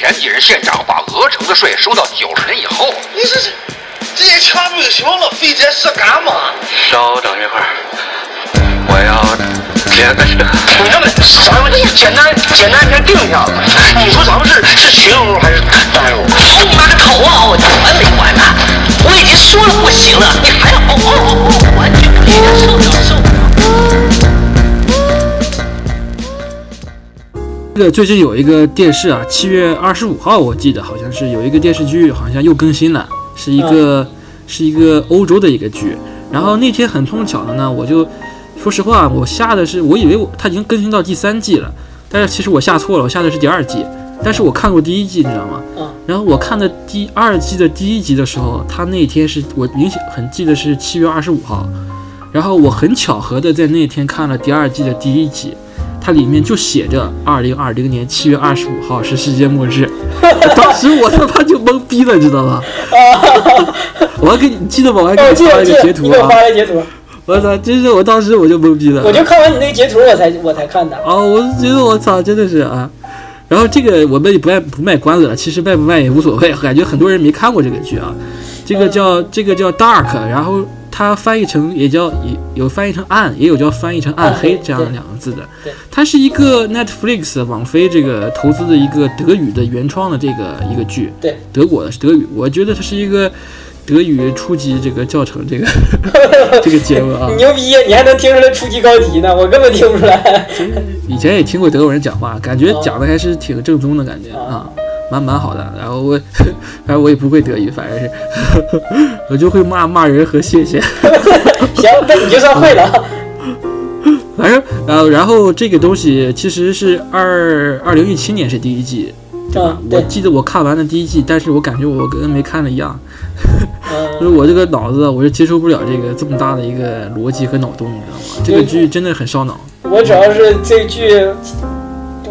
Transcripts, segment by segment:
田地人县长把鹅城的税收到九十年以后。你这是这些钱不就行了？费这事干嘛？稍等一会儿，我要填个这。同学们，咱们简单简单先定一下子。你说咱们是是群殴还是单殴？好你妈个头啊！我管没管呢？我已经说了不行了，你还要嗷嗷嗷嗷，完全有点受不了受个最近有一个电视啊，七月二十五号我记得好像是有一个电视剧，好像又更新了，是一个、是一个欧洲的一个剧。然后那天很碰巧的呢，我就说实话，我下的是我以为我它已经更新到第三季了，但是其实我下错了，我下的是第二季。但是我看过第一季，你知道吗？嗯然后我看的第二季的第一集的时候，他那天是我明显很记得是七月二十五号，然后我很巧合的在那天看了第二季的第一集，它里面就写着二零二零年七月二十五号是世界末日，当时我他妈就懵逼了，你知道吗？我还给你你记得吗？我还给哦，你发了一个截图啊发！来截图，我操，真是我当时我就懵逼了。我就看完你那个截图，我才我才看的。啊，我就觉得我操，真的是啊。然后这个我们也不卖不卖关子了，其实卖不卖也无所谓，感觉很多人没看过这个剧啊。这个叫这个叫 Dark，然后它翻译成也叫也有翻译成暗，也有叫翻译成暗黑这样两个字的。它是一个 Netflix 网飞这个投资的一个德语的原创的这个一个剧，对，德国的是德语，我觉得它是一个德语初级这个教程这个 这个节目啊。你牛逼呀！你还能听出来初级高级呢？我根本听不出来。以前也听过德国人讲话，感觉讲的还是挺正宗的感觉啊啊，蛮蛮好的。然后我，反正我也不会德语，反正是 我就会骂骂人和谢谢。行，那你就算会了。反正然后然后这个东西其实是二二零一七年是第一季，我记得我看完了第一季，但是我感觉我跟没看的一样，就是嗯，我这个脑子我是接受不了这个这么大的一个逻辑和脑洞，你知道吗？这个剧真的很烧脑。我主要是这剧，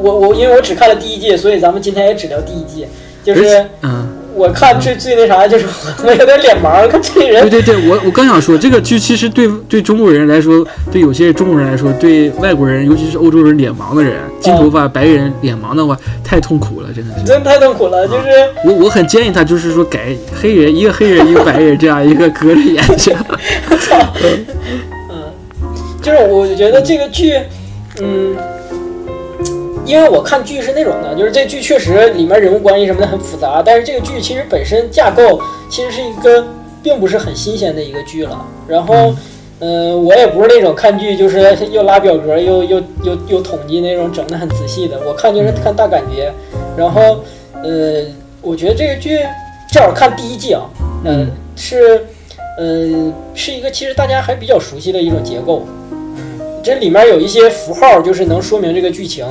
我我因为我只看了第一季，所以咱们今天也只聊第一季。就是嗯。我看最最那啥，就是我有点脸盲，看这人对对对，我我刚想说，这个剧其实对对中国人来说，对有些中国人来说，对外国人，尤其是欧洲人脸盲的人，金头发白人脸盲的话，太痛苦了，真的是。真太痛苦了。就是我我很建议他，就是说改黑人一个黑人一个白人这样一个隔着眼睛。我操嗯就是我觉得这个剧，嗯，因为我看剧是那种的，就是这剧确实里面人物关系什么的很复杂，但是这个剧其实本身架构其实是一个并不是很新鲜的一个剧了。然后，嗯、我也不是那种看剧就是又拉表格又又又又统计那种整的很仔细的，我看就是看大感觉。然后，呃，我觉得这个剧正好看第一季啊，嗯、是。呃，是一个其实大家还比较熟悉的一种结构，这里面有一些符号，就是能说明这个剧情。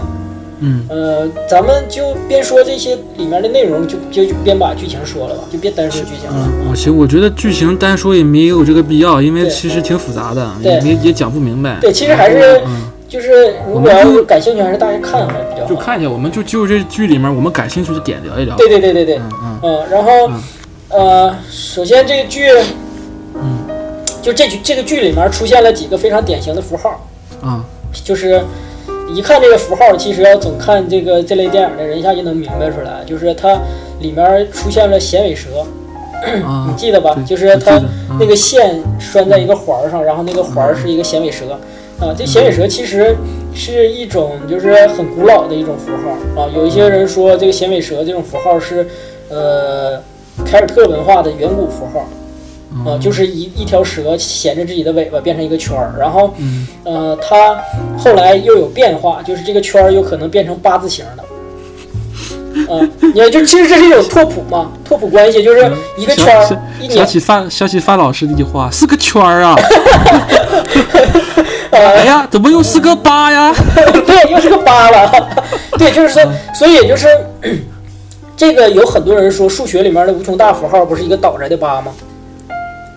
嗯，呃，咱们就边说这些里面的内容，就就就边把剧情说了吧，就别单说剧情了。嗯，哦行，我觉得剧情单说也没有这个必要，因为其实挺复杂的，也没也讲不明白。对，其实还是嗯，就是如果要感兴趣，还是大家看还比较好。就看一下，我们就就这剧里面我们感兴趣的点聊一聊。对对对对对，嗯嗯嗯，然后嗯呃，首先这个剧，嗯，就这剧这个剧里面出现了几个非常典型的符号。啊，就是一看这个符号，其实要总看这个这类电影的人一下就能明白出来，就是它里面出现了响尾蛇，啊 你记得吧？就是它那个线拴在一个环儿上，然后那个环儿是一个响尾蛇。啊，这响尾蛇其实是一种就是很古老的一种符号啊。有一些人说这个响尾蛇这种符号是呃凯尔特文化的远古符号。啊，就是一一条蛇衔着自己的尾巴变成一个圈儿，然后，嗯呃，它后来又有变化，就是这个圈儿有可能变成八字形的。啊，你看，就其实这是一种拓扑嘛，拓扑关系就是一个圈儿想想，起范想起范老师的一句话，是个圈儿啊。哎呃，呀，怎么又是个八呀？对，又是个八了。对，就是说，所以也就是这个有很多人说，数学里面的无穷大符号不是一个倒着的八吗？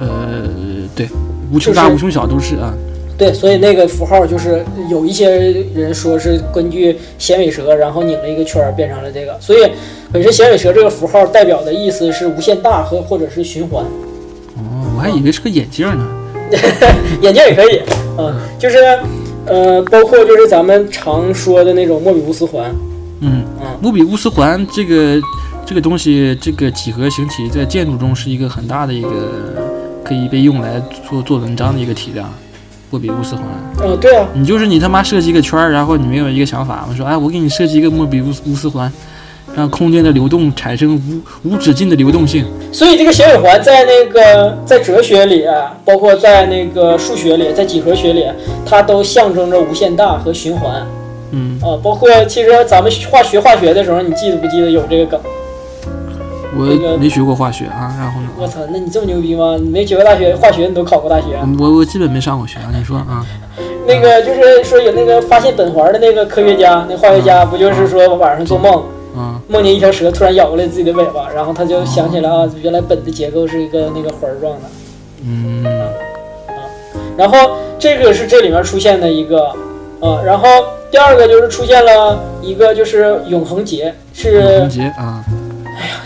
呃，对，无穷大就是无穷小都是啊。对，所以那个符号就是有一些人说是根据衔尾蛇，然后拧了一个圈儿变成了这个，所以本身衔尾蛇这个符号代表的意思是无限大和或者是循环，哦，我还以为是个眼镜呢。眼镜也可以，嗯，就是呃，包括就是咱们常说的那种莫比乌斯环，嗯嗯，莫比乌斯环这个这个东西，这个几何形体在建筑中是一个很大的一个可以被用来做做文章的一个体量。莫比乌斯环，哦，对啊，你就是你他妈设计一个圈儿，然后你没有一个想法，我说哎，我给你设计一个莫比乌斯乌斯环，让空间的流动产生无无止境的流动性。所以这个显微环在那个在哲学里，包括在那个数学里，在几何学里，它都象征着无限大和循环嗯，啊。包括其实咱们化学化学的时候，你记得不记得有这个梗？我没学过化学啊，然后呢，我操，那你这么牛逼吗？你没学过大学化学，你都考过大学啊？我我基本没上过学啊。你说啊，那个就是说有那个发现苯环的那个科学家，那化学家不就是说晚上做梦，嗯梦见一条蛇突然咬过来自己的尾巴，然后他就想起来啊，原来苯的结构是一个那个环状的。嗯啊然后这个是这里面出现的一个，啊，然后第二个就是出现了一个就是永恒结，永恒是结啊，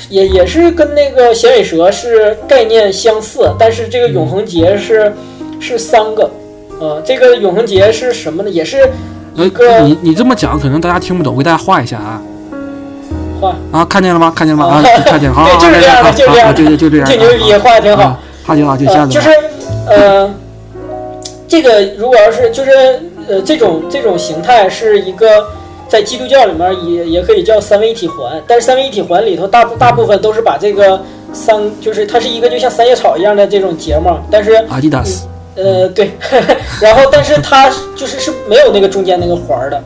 也也是跟那个响尾蛇是概念相似，但是这个永恒节是是三个，呃，这个永恒节是什么呢？也是呃一个你你这么讲可能大家听不懂，我给大家画一下啊。画，啊，看见了吗？看见了吗？啊，看见了，好，对，就是这样的，好就是这样的，好对对，就这样，挺牛逼，画的挺好啊。，画挺好，就这呃，样子。就是呃，这个如果要是就是呃这种这种形态是一个在基督教里面也也可以叫三位一体环，但是三位一体环里头大部大部分都是把这个三就是它是一个就像三叶草一样的这种结嘛，但是阿迪达斯，呃对，然后但是它就是是没有那个中间那个环儿的，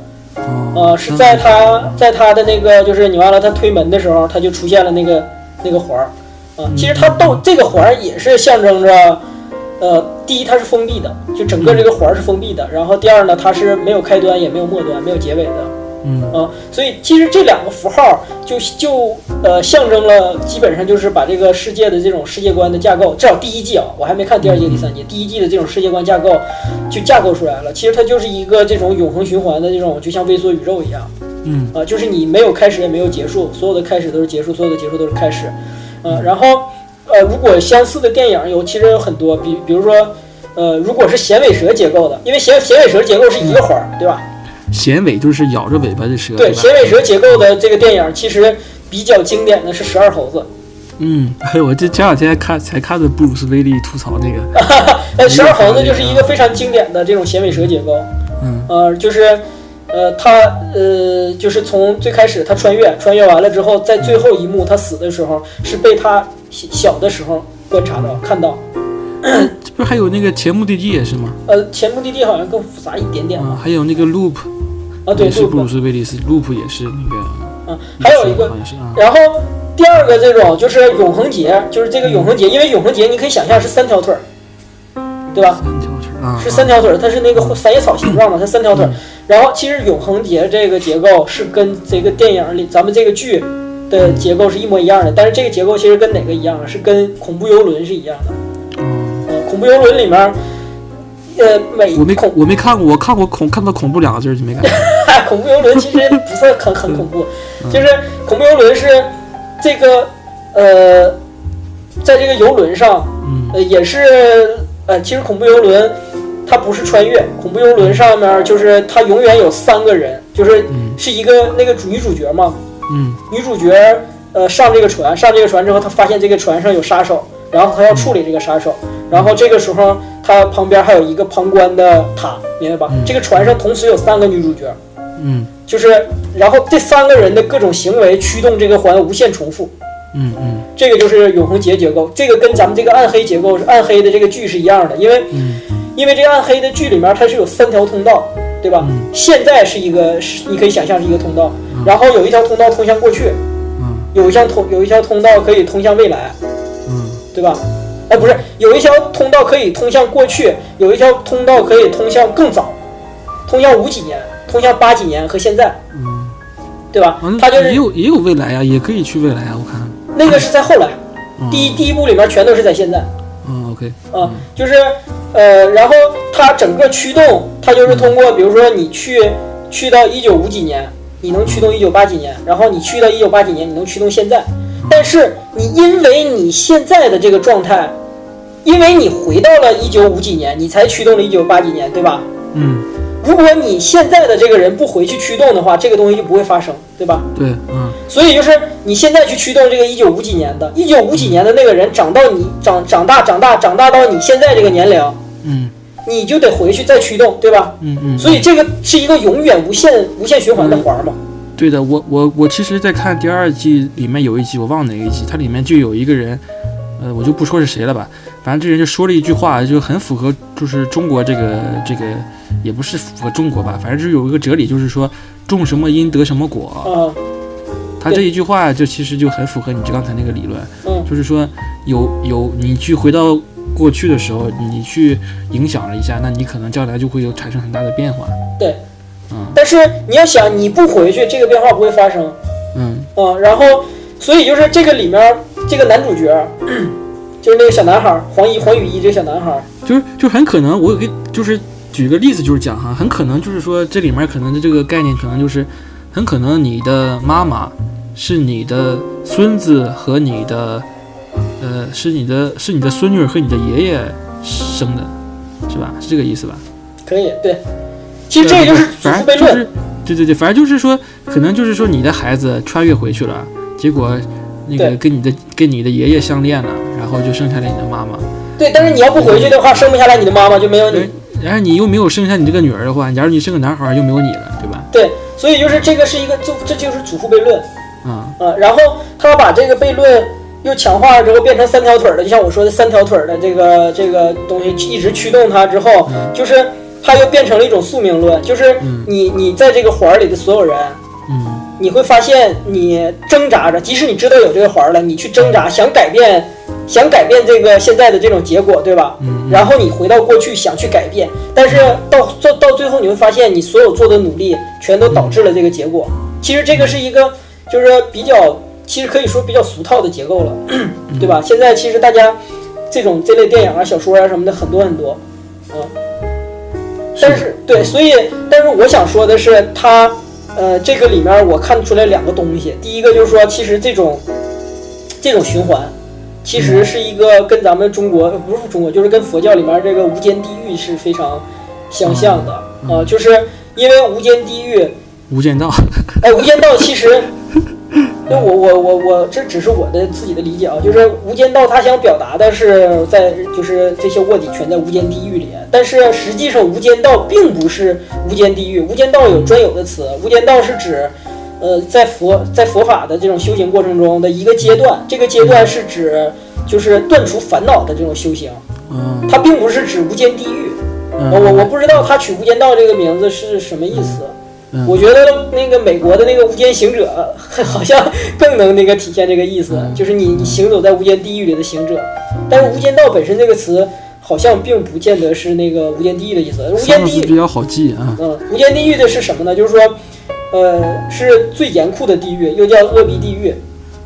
哦呃是在它在它的那个就是你完了它推门的时候，它就出现了那个那个环儿，啊，其实它都这个环儿也是象征着。呃，第一，它是封闭的，就整个这个环儿是封闭的。然后第二呢，它是没有开端，也没有末端，没有结尾的。嗯啊，所以其实这两个符号就就呃象征了，基本上就是把这个世界的这种世界观的架构，至少第一季啊，我还没看第二季、第三季，第一季的这种世界观架构就架构出来了。其实它就是一个这种永恒循环的这种，就像微缩宇宙一样。嗯啊，就是你没有开始也没有结束，所有的开始都是结束，所有的结束都是开始。呃，然后呃，如果相似的电影有，其实有很多，比比如说。呃，如果是衔尾蛇结构的，因为衔衔尾蛇结构是一个环儿，对吧？衔尾就是咬着尾巴的蛇，对，衔尾蛇结构的这个电影，其实比较经典的是《十二猴子》。嗯，还有，我这前两天看才看的布鲁斯威利吐槽那个，呃，十二猴子就是一个非常经典的这种衔尾蛇结构。嗯呃，就是，呃，他呃，就是从最开始他穿越，穿越完了之后，在最后一幕他死的时候，是被他小的时候观察到、看到。这不还有那个前目的地也是吗？呃，前目的地好像更复杂一点点啊，还有那个 Loop 啊，对，也是布鲁？斯威利斯，Loop 也是那个，嗯，还有一个然后第二个这种就是永恒节，就是这个永恒结，因为永恒节你可以想象是三条腿儿，对吧？三条腿啊，是三条腿儿，它是那个三叶草形状的，它三条腿儿。然后其实永恒节这个结构是跟这个电影里咱们这个剧的结构是一模一样的，但是这个结构其实跟哪个一样啊？是跟恐怖游轮是一样的。嗯，呃，恐怖游轮里面，呃，每我没恐我没看过，我看过恐看到恐怖两个字就没看。恐怖游轮其实不算很很恐怖，嗯。就是恐怖游轮是这个呃，在这个游轮上，嗯。呃，也是呃，其实恐怖游轮它不是穿越，恐怖游轮上面就是它永远有三个人，就是嗯。是一个那个主女主角嘛，嗯。女主角呃上这个船，上这个船之后，她发现这个船上有杀手，然后他要处理这个杀手，然后这个时候他旁边还有一个旁观的塔，明白吧？嗯。这个船上同时有三个女主角，嗯。就是然后这三个人的各种行为驱动这个环无限重复。嗯嗯。这个就是永恒结结构，这个跟咱们这个暗黑结构是暗黑的这个剧是一样的，因为嗯。因为这个暗黑的剧里面它是有三条通道，对吧？嗯。现在是一个，你可以想象是一个通道，然后有一条通道通向过去，嗯。有一条通有一条通道可以通向未来，嗯对吧？哎，不是，有一条通道可以通向过去，有一条通道可以通向更早，通向五几年，通向八几年和现在，嗯，对吧它就是也有也有未来呀，也可以去未来啊，我看。那个是在后来，嗯第一第一部里面全都是在现在。嗯，OK，啊，就是呃，然后它整个驱动，它就是通过，比如说你去去到一九五几年，你能驱动一九八几年，然后你去到一九八几年，你能驱动现在，但是你因为你现在的这个状态，因为你回到了一九五几年，你才驱动了一九八几年，对吧？嗯如果你现在的这个人不回去驱动的话，这个东西就不会发生，对吧？对，嗯，所以就是你现在去驱动这个一九五几年的，一九五几年的那个人长到你长长大长大长大到你现在这个年龄，嗯你就得回去再驱动，对吧？嗯嗯，所以这个是一个永远无限无限循环的环儿嘛。对的，我我我其实，在看第二季里面有一集，我忘了哪一集，它里面就有一个人，呃，我就不说是谁了吧，反正这人就说了一句话，就很符合，就是中国这个这个，也不是符合中国吧，反正就是有一个哲理，就是说种什么因得什么果。啊，他这一句话就其实就很符合你这刚才那个理论，嗯就是说有有你去回到过去的时候，你去影响了一下，那你可能将来就会有产生很大的变化。对。嗯但是你要想，你不回去，这个变化不会发生。嗯啊，然后，所以就是这个里面这个男主角，就是那个小男孩儿黄一黄雨一这个小男孩儿，就是就很可能，我给就是举个例子，就是讲哈，很可能就是说这里面可能的这个概念，可能就是很可能你的妈妈是你的孙子和你的呃是你的是你的孙女和你的爷爷生的，是吧？是这个意思吧？可以对。其实这个就是祖反父悖论，正就是对对对，反正就是说，可能就是说你的孩子穿越回去了，结果那个跟你的跟你的爷爷相恋了，然后就生下了你的妈妈。对。但是你要不回去的话，生不下来你的妈妈就没有你。然后你又没有生下你这个女儿的话，假如你生个男孩儿，就没有你了，对吧？对，所以就是这个是一个，就这就是祖父悖论啊、啊。然后他把这个悖论又强化了之后，变成三条腿儿的，就像我说的三条腿儿的这个这个东西一直驱动它之后，就是它又变成了一种宿命论，就是你你在这个环儿里的所有人，嗯你会发现你挣扎着，即使你知道有这个环儿了，你去挣扎想改变，想改变这个现在的这种结果，对吧？嗯然后你回到过去想去改变，但是到到到最后你会发现，你所有做的努力全都导致了这个结果。其实这个是一个就是比较，其实可以说比较俗套的结构了，对吧？现在其实大家这种这类电影啊、小说啊什么的很多很多，啊。但是对，所以但是我想说的是，它呃这个里面我看出来两个东西，第一个就是说，其实这种这种循环。其实是一个跟咱们中国呃不是中国，就是跟佛教里面这个无间地狱是非常相像的啊、就是因为无间地狱，无间道，哎，无间道其实，就我我我我这只是我的自己的理解啊，就是无间道他想表达的是在就是这些卧底全在无间地狱里，但是实际上无间道并不是无间地狱，无间道有专有的词，无间道是指。呃，在佛在佛法的这种修行过程中的一个阶段，这个阶段是指就是断除烦恼的这种修行，嗯它并不是指无间地狱。我我不知道他取“无间道”这个名字是什么意思。嗯我觉得那个美国的那个无间行者 好像更能那个体现这个意思，嗯就是你你行走在无间地狱里的行者。但是“无间道”本身这个词好像并不见得是那个无间地狱的意思。无间地狱，比较好记啊。嗯，无间地狱的是什么呢？就是说，呃，是最严酷的地狱，又叫恶逼地狱。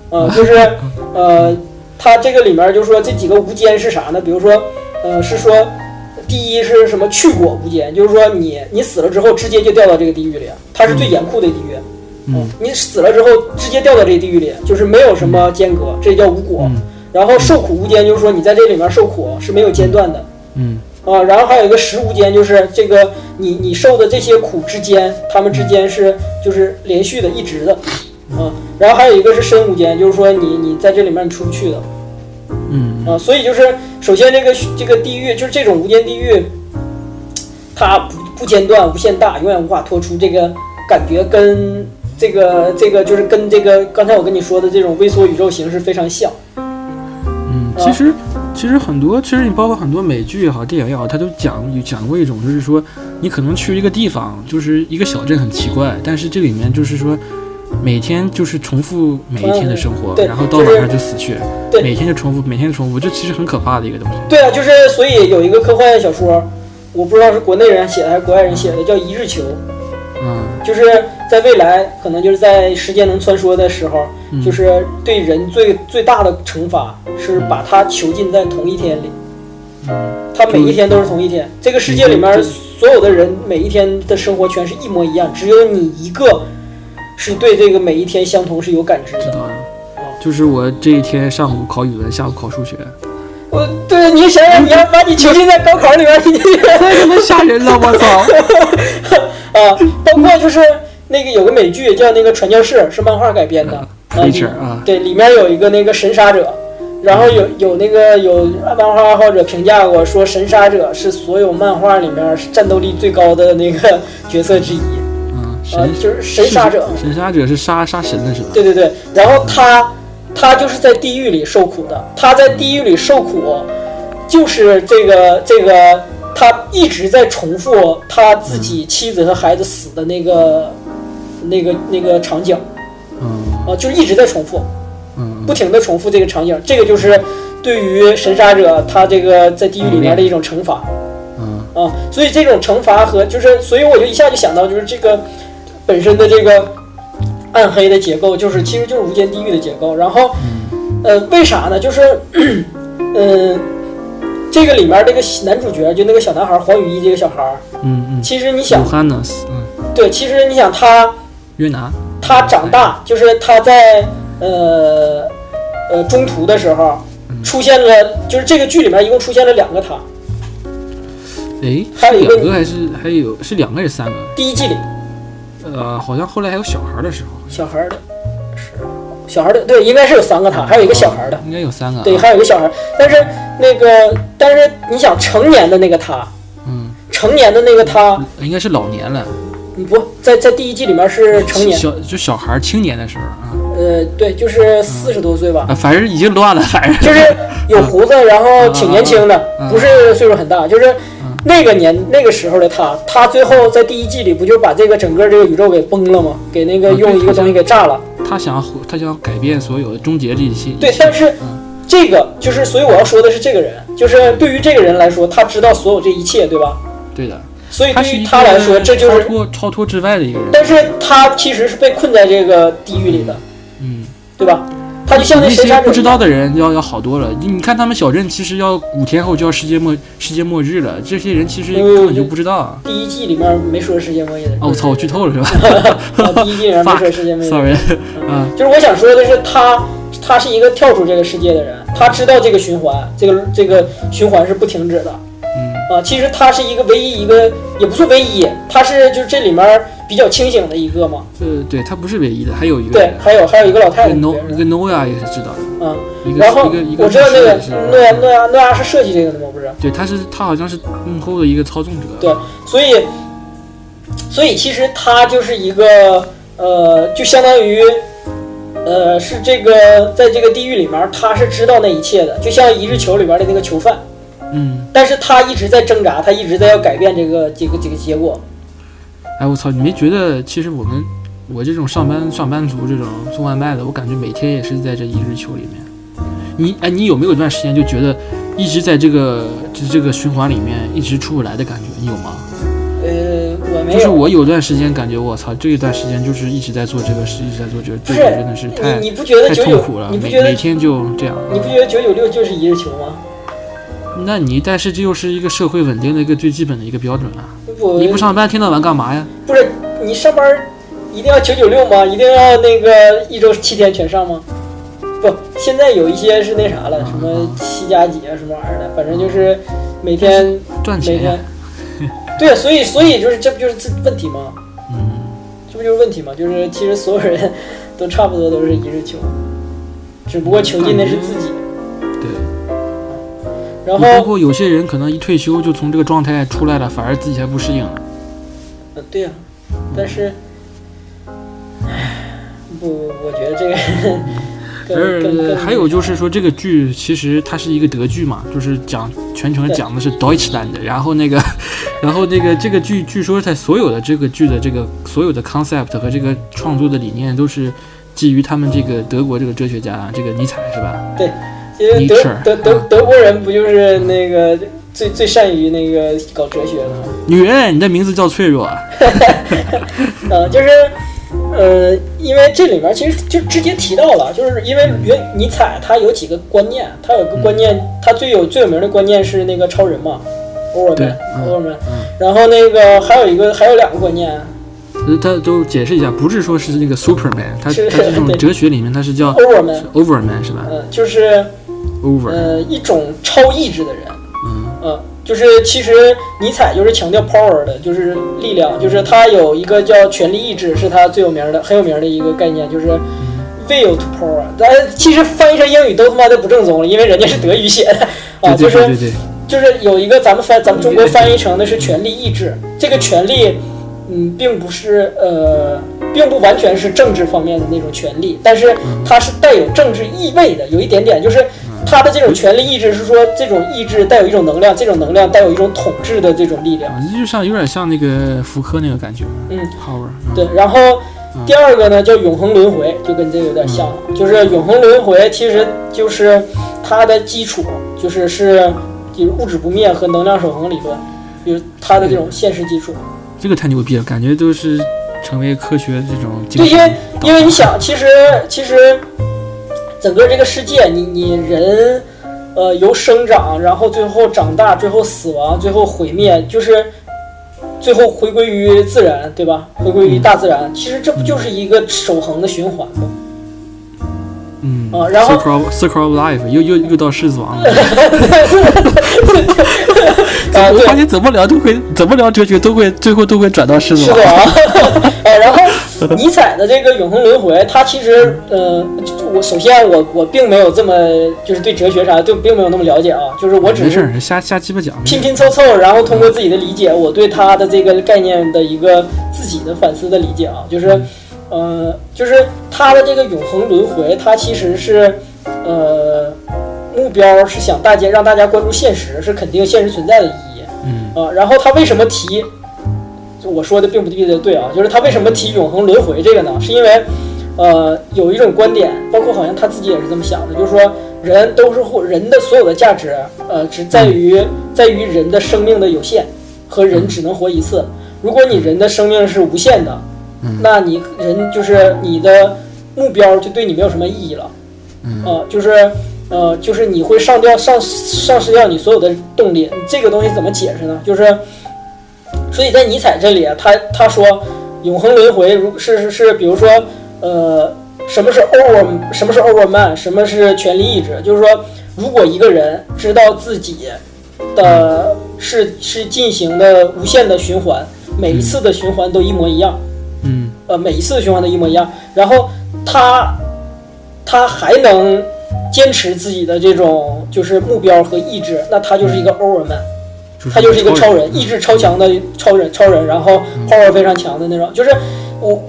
呃、就是 呃，它这个里面就是说这几个无间是啥呢？比如说，呃，是说第一是什么？去果无间，就是说你你死了之后直接就掉到这个地狱里，它是最严酷的地狱。嗯，你死了之后直接掉到这个地狱里，就是没有什么间隔，这叫无果。嗯。然后受苦无间，就是说你在这里面受苦是没有间断的。嗯。啊，然后还有一个食无间，就是这个你你受的这些苦之间，他们之间是就是连续的、一直的，啊，然后还有一个是身无间，就是说你你在这里面你出不去的，嗯啊，所以就是首先这个这个地狱就是这种无间地狱，它不不间断、无限大，永远无法脱出这个感觉跟这个这个就是跟这个刚才我跟你说的这种微缩宇宙形式非常像。嗯，其实其实很多，其实你包括很多美剧也好，电影也好，它都讲有讲过一种，就是说你可能去一个地方，就是一个小镇很奇怪，但是这里面就是说。每天就是重复每一天的生活，对然后到晚上就死去，对。每天就重复，每天就重复，这其实很可怕的一个东西。对啊，就是所以有一个科幻小说，我不知道是国内人写的还是国外人写的，叫《一日球》。嗯。就是在未来，可能就是在时间能穿梭的时候，嗯。就是对人最最大的惩罚是把他囚禁在同一天里。嗯。他每一天都是同一天，这个世界里面嗯所有的人每一天的生活全是一模一样，只有你一个是对这个每一天相同是有感知的。知道了。就是我这一天上午考语文，下午考数学。我对你想想，你要把你囚禁在高考里面，你太他妈吓人了！我操！啊，包括就是那个有个美剧叫那个《传教士》，是漫画改编的。啊对，里面有一个那个神杀者，然后有有那个有漫画爱好者评价过，说神杀者是所有漫画里面战斗力最高的那个角色之一。嗯，啊神，就是神杀者。神杀者是杀杀神的是吧？对对对，然后他他就是在地狱里受苦的，他在地狱里受苦，就是这个这个他一直在重复他自己妻子和孩子死的那个、那个那个场景嗯。啊，就是一直在重复，嗯。不停的重复这个场景，这个就是对于神杀者他这个在地狱里面的一种惩罚。嗯。啊，所以这种惩罚和就是，所以我就一下就想到，就是这个本身的这个暗黑的结构，就是其实就是无间地狱的结构。然后，呃，为啥呢？就是，嗯、这个里面这个男主角就那个小男孩黄雨一这个小孩儿，嗯嗯。其实你想对，其实你想他约拿，他长大，就是他在呃呃中途的时候出现了，就是这个剧里面一共出现了两个他，哎，还有一个还是还有是两个还是三个？第一季里呃，好像后来还有小孩的时候，小孩儿的是小孩儿的，对，应该是有三个他，还有一个小孩儿的，应该有三个啊。对，还有一个小孩儿。但是那个，但是你想成年的那个他，嗯，成年的那个他，应该是老年了，不在在第一季里面是成年，小就小孩儿青年的时候啊。呃，对，就是四十多岁吧。啊，，反正已经乱了，反正。就是有胡子，然后挺年轻的，嗯 不是岁数很大，就是那个年那个时候的他，他最后在第一季里不就把这个整个这个宇宙给崩了吗？给那个用一个东西给炸了。他想他想改变所有的，终结这一切。对，但是嗯这个就是，所以我要说的是这个人，就是对于这个人来说，他知道所有这一切，对吧？对的，所以对于他来说，这就是，超脱超脱之外的一个人。但是他其实是被困在这个地狱里的，嗯，对吧？他就像那些不知道的人要要好多了。你你看他们小镇，其实要五天后就要世界末世界末日了，这些人其实嗯根本就不知道啊。第一季里面没说世界末日的。哦，我操，我剧透了是吧 啊第一季里面没说世界末日。Sorry，啊，就是我想说的是他，他是一个跳出这个世界的人，他知道这个循环，这个这个循环是不停止的。嗯啊，其实他是一个唯一一个，也不是唯一，他是就是这里面比较清醒的一个嘛。呃，对他不是唯一的，还有一个对，，还有还有一个老太太一个里 No 边一个 Noah 也是知道的，嗯，然后我知道那个诺亚诺亚诺亚是设计这个的吗？不是，对，他是他好像是幕后的一个操纵者。对，所以所以其实他就是一个呃，就相当于呃，是这个在这个地狱里面，他是知道那一切的，就像一日囚里边的那个囚犯。嗯，但是他一直在挣扎，他一直在要改变这个这个这个结果。哎，我操，你没觉得其实我们我这种上班上班族这种送外卖的，我感觉每天也是在这一日球里面。你哎，你有没有一段时间就觉得一直在这个这这个循环里面一直出不来的感觉？你有吗？呃，我没有。就是我有段时间感觉我操，这一段时间就是一直在做这个事，一直在做这个，这个真的是太你你不觉得太痛苦了，你不觉得每每天就这样。你不觉得九九六就是一日球吗？那你但是这又是一个社会稳定的一个最基本的一个标准啊！不，你不上班，天到晚干嘛呀？不是你上班一定要九九六吗？一定要那个一周七天全上吗？不，现在有一些是那啥了，什么七加几啊，什么玩意儿的，反正就是每天赚钱。对啊，所以所以就是这不就是这问题吗？嗯，这不就是问题吗？就是其实所有人都差不多都是一日球，只不过囚禁的是自己。对。然后包，括有些人可能一退休就从这个状态出来了，反而自己还不适应了。呃，对呀、但是，唉，不，我觉得这个 而还有就是说，这个剧其实它是一个德剧嘛，就是讲全程讲的是 Deutschland，然后那个，然后那个这个剧据说在所有的这个剧的这个所有的 concept 和这个创作的理念都是基于他们这个德国这个哲学家这个尼采是吧？其实德德德德国人不就是那个最最善于那个搞哲学的吗？女人，你的名字叫脆弱啊。啊，就是，呃，因为这里面其实就直接提到了，就是因为原尼采他有几个观念，他有个观念，他最有最有名的观念是那个超人嘛，欧尔对曼，嗯欧尔曼嗯，然后那个还有一个还有两个观念，呃他都解释一下，不是说是那个 Superman，他是他这种哲学里面他是叫 Overman，Overman 是吧？嗯，就是 over，呃一种超意志的人。嗯。呃，就是其实尼采就是强调 power 的，就是力量，就是他有一个叫权力意志，是他最有名的、很有名的一个概念，就是 will to power。但其实翻译成英语都他妈的不正宗了，因为人家是德语写的。啊，就是就是有一个咱们翻咱们中国翻译成的是权力意志，这个权力，嗯，并不是呃，并不完全是政治方面的那种权利，但是它是带有政治意味的，有一点点，就是它的这种权力意志是说这种意志带有一种能量，这种能量带有一种统治的这种力量。就像有点像那个福柯那个感觉，嗯，Howard，嗯对，然后第二个呢叫永恒轮回，就跟这个有点像了，就是永恒轮回其实就是它的基础就是是就是物质不灭和能量守恒理论，就是它的这种现实基础。这个太牛逼了，感觉都是成为科学这种精对，因为因为你想，其实其实整个这个世界，你你人，呃，由生长，然后最后长大，最后死亡，最后毁灭，就是最后回归于自然，对吧？回归于大自然。其实这不就是一个守恒的循环吗？嗯啊然后 circle of circle of life 又又又到狮子王了。啊，对我发，现怎么聊都会怎么聊哲学都会最后都会转到狮子王是的。啊，呃，然后尼采的这个永恒轮回，他其实，呃，我首先我我并没有这么就是对哲学啥的，对并没有那么了解啊，就是我只是没事儿，瞎瞎鸡巴讲。拼拼凑凑，然后通过自己的理解，我对他的这个概念的一个自己的反思的理解啊，就是，呃，就是他的这个永恒轮回，他其实是，呃，目标是想大家让大家关注现实，是肯定现实存在的意义。嗯啊，然后他为什么提？就我说的并不一定对啊，就是他为什么提永恒轮回这个呢？是因为，呃，有一种观点，包括好像他自己也是这么想的，就是说人都是或人的所有的价值，呃，只在于在于人的生命的有限和人只能活一次。如果你人的生命是无限的，那你人就是你的目标就对你没有什么意义了。呃，就是呃，就是你会上掉上丧失掉你所有的动力。这个东西怎么解释呢？就是，所以在尼采这里啊，他他说永恒轮回，如是是是，比如说呃，什么是 over，什么是 overman，什么是权力意志？就是说，如果一个人知道自己的是是进行的无限的循环，每一次的循环都一模一样。嗯呃，每一次循环都一模一样，然后他他还能坚持自己的这种就是目标和意志，那他就是一个 overman，他就是一个超人，意志超强的超人，超人，然后 power 非常强的那种。就是我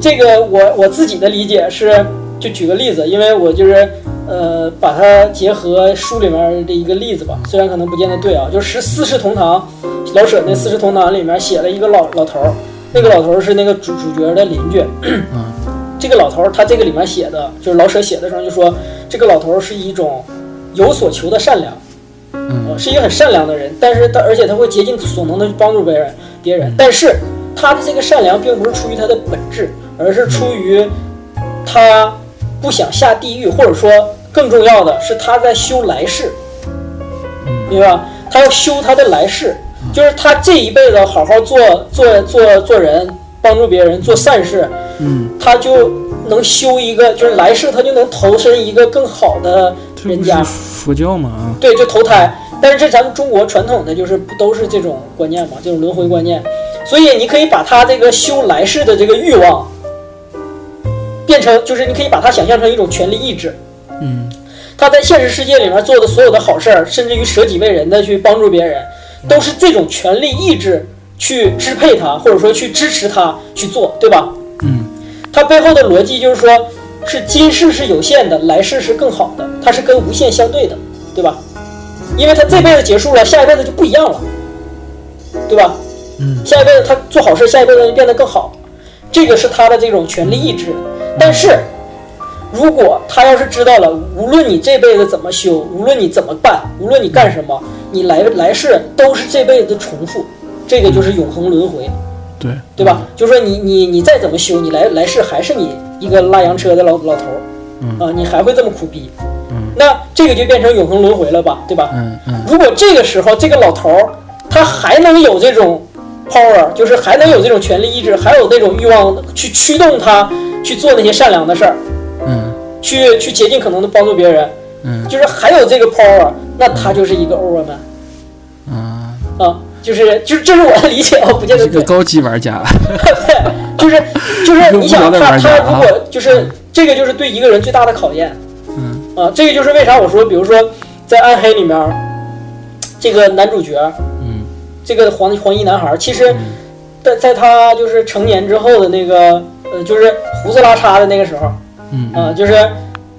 这个我我自己的理解是，就举个例子，因为我就是呃把它结合书里面的一个例子吧，虽然可能不见得对啊，就是《四世同堂》老舍那《四世同堂》里面写了一个老老头儿，那个老头儿是那个主主角的邻居。这个老头儿他这个里面写的，就是老舍写的时候就说，这个老头儿是一种有所求的善良，嗯呃，是一个很善良的人，但是他而且他会竭尽所能的去帮助别人，别人，但是他的这个善良并不是出于他的本质，而是出于他不想下地狱，或者说更重要的是他在修来世，明白吧？他要修他的来世，就是他这一辈子好好做做做做人，帮助别人，做善事，嗯，他就能修一个，就是来世他就能投身一个更好的人家，佛教嘛啊，对，就投胎。但是这咱们中国传统的就是不都是这种观念嘛，这种轮回观念，所以你可以把他这个修来世的这个欲望，变成就是你可以把它想象成一种权力意志。嗯。他在现实世界里面做的所有的好事儿，甚至于舍己为人的去帮助别人，都是这种权力意志去支配他，或者说去支持他去做，对吧？嗯它背后的逻辑就是说，是今世是有限的，来世是更好的，它是跟无限相对的，对吧？因为他这辈子结束了，下一辈子就不一样了，对吧？嗯下一辈子他做好事，下一辈子就变得更好，这个是他的这种权力意志。但是，如果他要是知道了，无论你这辈子怎么修，无论你怎么办，无论你干什么，你来来世都是这辈子的重复，这个就是永恒轮回。对对吧？就说你你你再怎么修，你来来世还是你一个拉洋车的老老头儿，嗯啊，你还会这么苦逼，嗯那这个就变成永恒轮回了吧，对吧？嗯嗯如果这个时候这个老头儿他还能有这种 power，就是还能有这种权力意志，还有那种欲望去驱动他去做那些善良的事儿，嗯去去竭尽可能的帮助别人，嗯。就是还有这个 power，那他就是一个 overman 啊，啊，就是就是这是我的理解啊，不见得对。是个高级玩家。对，就是就是你想他他如果。就是这个就是对一个人最大的考验，嗯。啊，这个就是为啥我说，比如说在暗黑里面，这个男主角，嗯这个黄黄衣男孩，其实在在他就是成年之后的那个呃，就是胡子拉碴的那个时候，嗯啊，就是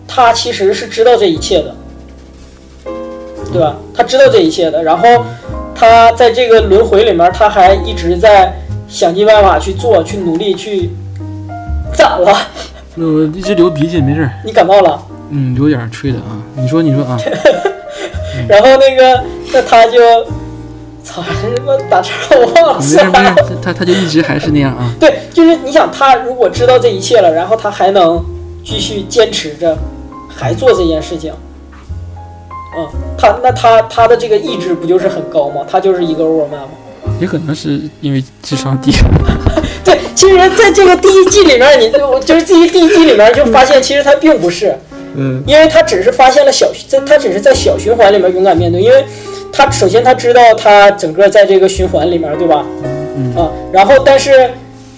他其实是知道这一切的，对吧？他知道这一切的，然后他在这个轮回里面，他还一直在想尽办法去做，去努力，去咋了？那我一直流鼻涕，没事儿。你感冒了？嗯，有点吹的啊。你说，你说啊。然后那个，那他就，操，他妈打岔我忘了，没事没。事，他他就一直还是那样啊。对，就是你想，他如果知道这一切了，然后他还能继续坚持着，还做这件事情，嗯，他那他他的这个意志不就是很高吗？他就是一个 overman 吗？也可能是因为智商低。对，其实在这个第一季里面，你我就是第一第一季里面就发现，其实他并不是，嗯因为他只是发现了小，在他只是在小循环里面勇敢面对，因为他首先他知道他整个在这个循环里面，对吧？嗯啊，然后但是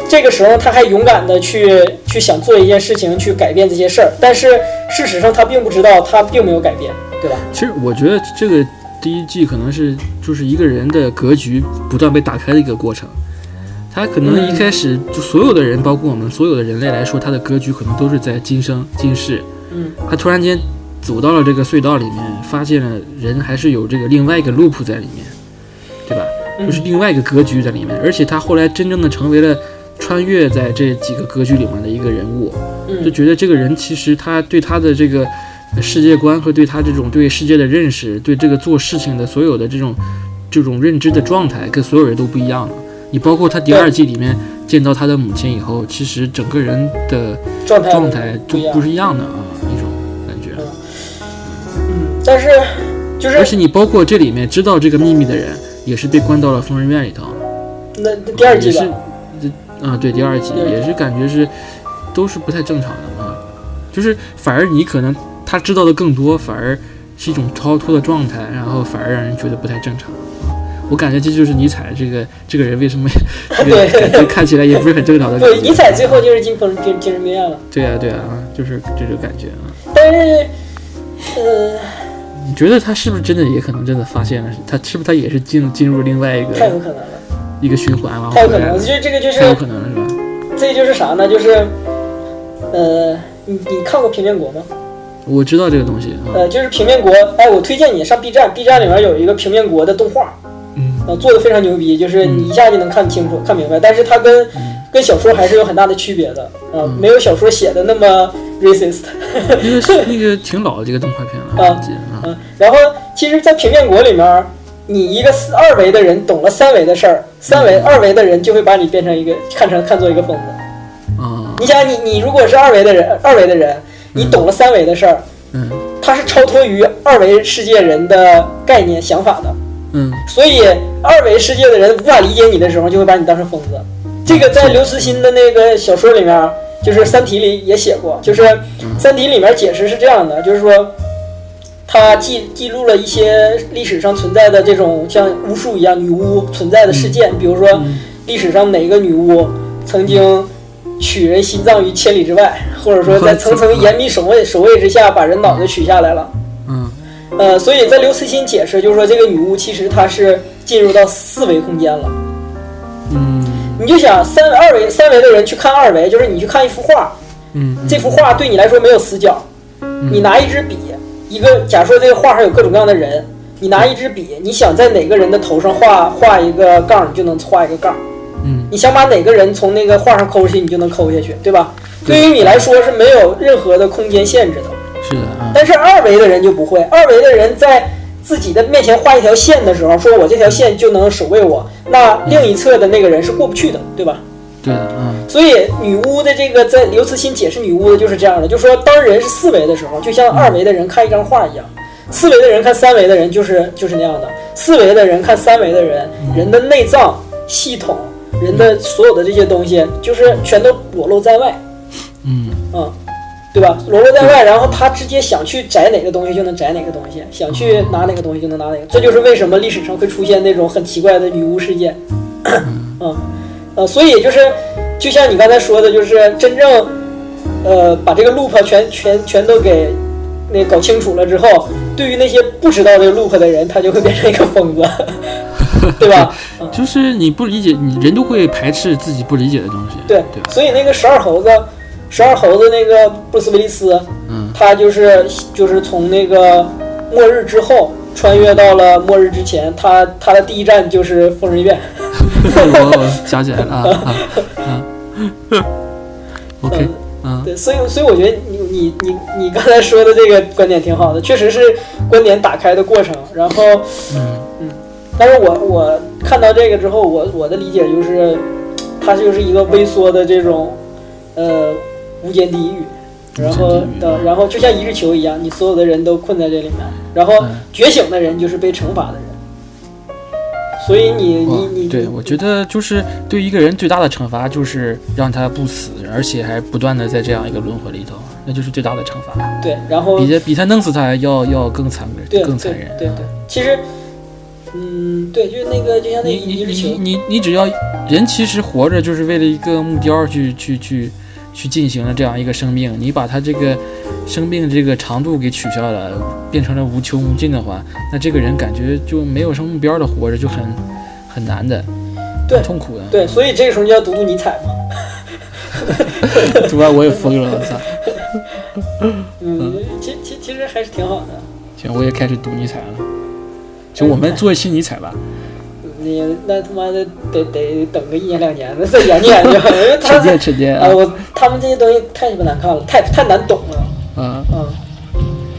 这个时候他还勇敢的去去想做一件事情，去改变这些事儿，但是事实上他并不知道他并没有改变，对吧？其实我觉得这个第一季可能是就是一个人的格局不断被打开的一个过程。他可能一开始就所有的人，包括我们所有的人类来说，他的格局可能都是在今生今世。嗯，他突然间走到了这个隧道里面，发现了人还是有这个另外一个 loop 在里面，对吧？就是另外一个格局在里面，而且他后来真正的成为了穿越在这几个格局里面的一个人物，嗯就觉得这个人其实他对他的这个呃世界观和对他这种对世界的认识，对这个做事情的所有的这种这种认知的状态，跟所有人都不一样了。你包括他第二季里面见到他的母亲以后，其实整个人的状态状态就不一样不是一样的啊，一种感觉。嗯，但是就是而且你包括这里面知道这个秘密的人，也是被关到了疯人院里头，那那第二季也是吧，啊，对，第二集也是感觉是都是不太正常的啊，就是反而你可能他知道的更多，反而是一种超脱的状态，然后反而让人觉得不太正常啊。我感觉这就是尼采这个这个人为什么这个对感觉看起来也不是很正常的感对，觉。尼采最后就是进疯精精神病院了，对啊对啊啊，就是这种感觉啊。但是，呃，你觉得他是不是真的也可能真的发现了？他是不是他也是进进入另外一个太有个可能了，一个循环然后太有可能了？就这个就是太有可能了是吧？这就是啥呢？就是，呃，你你看过平面国吗？我知道这个东西啊，呃，就是平面国，哎，我推荐你上 B 站，B 站里面有一个平面国的动画，嗯呃，做的非常牛逼，就是你一下就能看清楚、看明白，但是它跟跟小说还是有很大的区别的，啊、嗯没有小说写的那么 racist，那个是那个挺老的这个动画片了，啊。嗯，然后其实，在平面国里面，你一个四二维的人懂了三维的事儿，三维二维的人就会把你变成一个看成看作一个疯子。啊，你想，你你如果是二维的人，二维的人，你懂了三维的事儿，嗯它是超脱于二维世界人的概念想法的。嗯所以二维世界的人无法理解你的时候，就会把你当成疯子。这个在刘慈欣的那个小说里面，就是《三体》里也写过，就是《三体》里面解释是这样的，就是说，他记记录了一些历史上存在的这种像巫术一样女巫存在的事件，比如说历史上哪个女巫曾经取人心脏于千里之外，或者说在层层严密守卫守卫之下把人脑袋取下来了。嗯。呃，所以在刘慈欣解释，就是说这个女巫其实她是进入到四维空间了。嗯。你就想三维、二维、三维的人去看二维，就是你去看一幅画，嗯这幅画对你来说没有死角，你拿一支笔，一个假说这个画上有各种各样的人，你拿一支笔，你想在哪个人的头上画画一个杠，你就能画一个杠。嗯你想把哪个人从那个画上抠下去，你就能抠下去，对吧？对于你来说是没有任何的空间限制的。是的啊，但是二维的人就不会，二维的人在自己的面前画一条线的时候，说我这条线就能守卫我，那另一侧的那个人是过不去的，对吧？对的啊，所以女巫的这个在刘慈欣解释女巫的就是这样的，就是说当人是四维的时候，就像二维的人看一张画一样，四维的人看三维的人就是就是那样的，四维的人看三维的人，人的内脏系统，人的所有的这些东西，就是全都裸露在外。嗯嗯，对吧？裸露在外，然后他直接想去摘哪个东西就能摘哪个东西，想去拿哪个东西就能拿哪个。这就是为什么历史上会出现那种很奇怪的女巫事件。嗯，呃，所以就是就像你刚才说的，就是真正呃把这个 loop 全全全都给那搞清楚了之后，对于那些不知道这个 loop 的人，他就会变成一个疯子，对吧？嗯就是你不理解，你人都会排斥自己不理解的东西。对对吧？所以那个十二猴子，十二猴子那个布鲁斯威利斯，嗯，他就是就是从那个末日之后穿越到了末日之前，他他的第一站就是疯人院。我想起来了啊啊啊！OK，嗯，对，所以所以我觉得你你你你刚才说的这个观点挺好的，确实是观点打开的过程。然后，嗯但是我我看到这个之后，我我的理解就是，它就是一个微缩的这种呃无间地狱。然后的，然后就像一日球一样，你所有的人都困在这里面，然后觉醒的人就是被惩罚的人。所以你你你对，我觉得就是对一个人最大的惩罚就是让他不死，而且还不断的在这样一个轮回里头，那就是最大的惩罚，对，然后比他比他弄死他要要更残忍更残忍。对对对，其实，嗯，对，就是那个，就像那你你一日球你，你你只要人其实活着就是为了一个目标去去去去进行了这样一个生命，你把他这个生命这个长度给取消了，变成了无穷无尽的话，那这个人感觉就没有什么目标的活着就很很难的，对很痛苦的。对，所以这个时候就要读读尼采嘛。读完我也疯了，我操！嗯，其其其实还是挺好的。行，我也开始读尼采了。就我们做一期尼采吧，你那他妈的得得等个一年两年的再研究研究，因为他沉淀沉淀啊，啊我他们这些东西太鸡巴难看了，太太难懂了。嗯！嗯，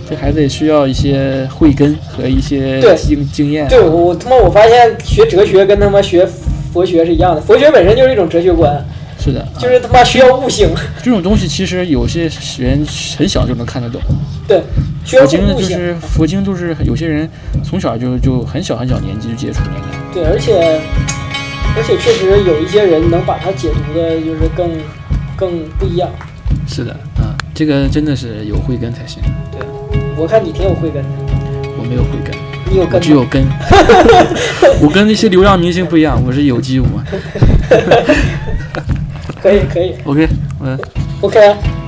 这还得需要一些慧根和一些对经经验。对我我他妈我发现学哲学跟他妈学佛学是一样的，佛学本身就是一种哲学观，是的，就是他妈需要悟性。这种东西其实有些人很小就能看得懂。对，需要佛经呢，就。是佛经，就是有些人从小就就很小很小年纪就接触那个。对，而且而且确实有一些人能把它解读的，就是更更不一样。是的，啊，这个真的是有慧根才行。对，我看你挺有慧根的，我没有慧根，你有根吗只有根。我跟那些流量明星不一样，我是有机物。可以可以 OK，嗯，OK 啊。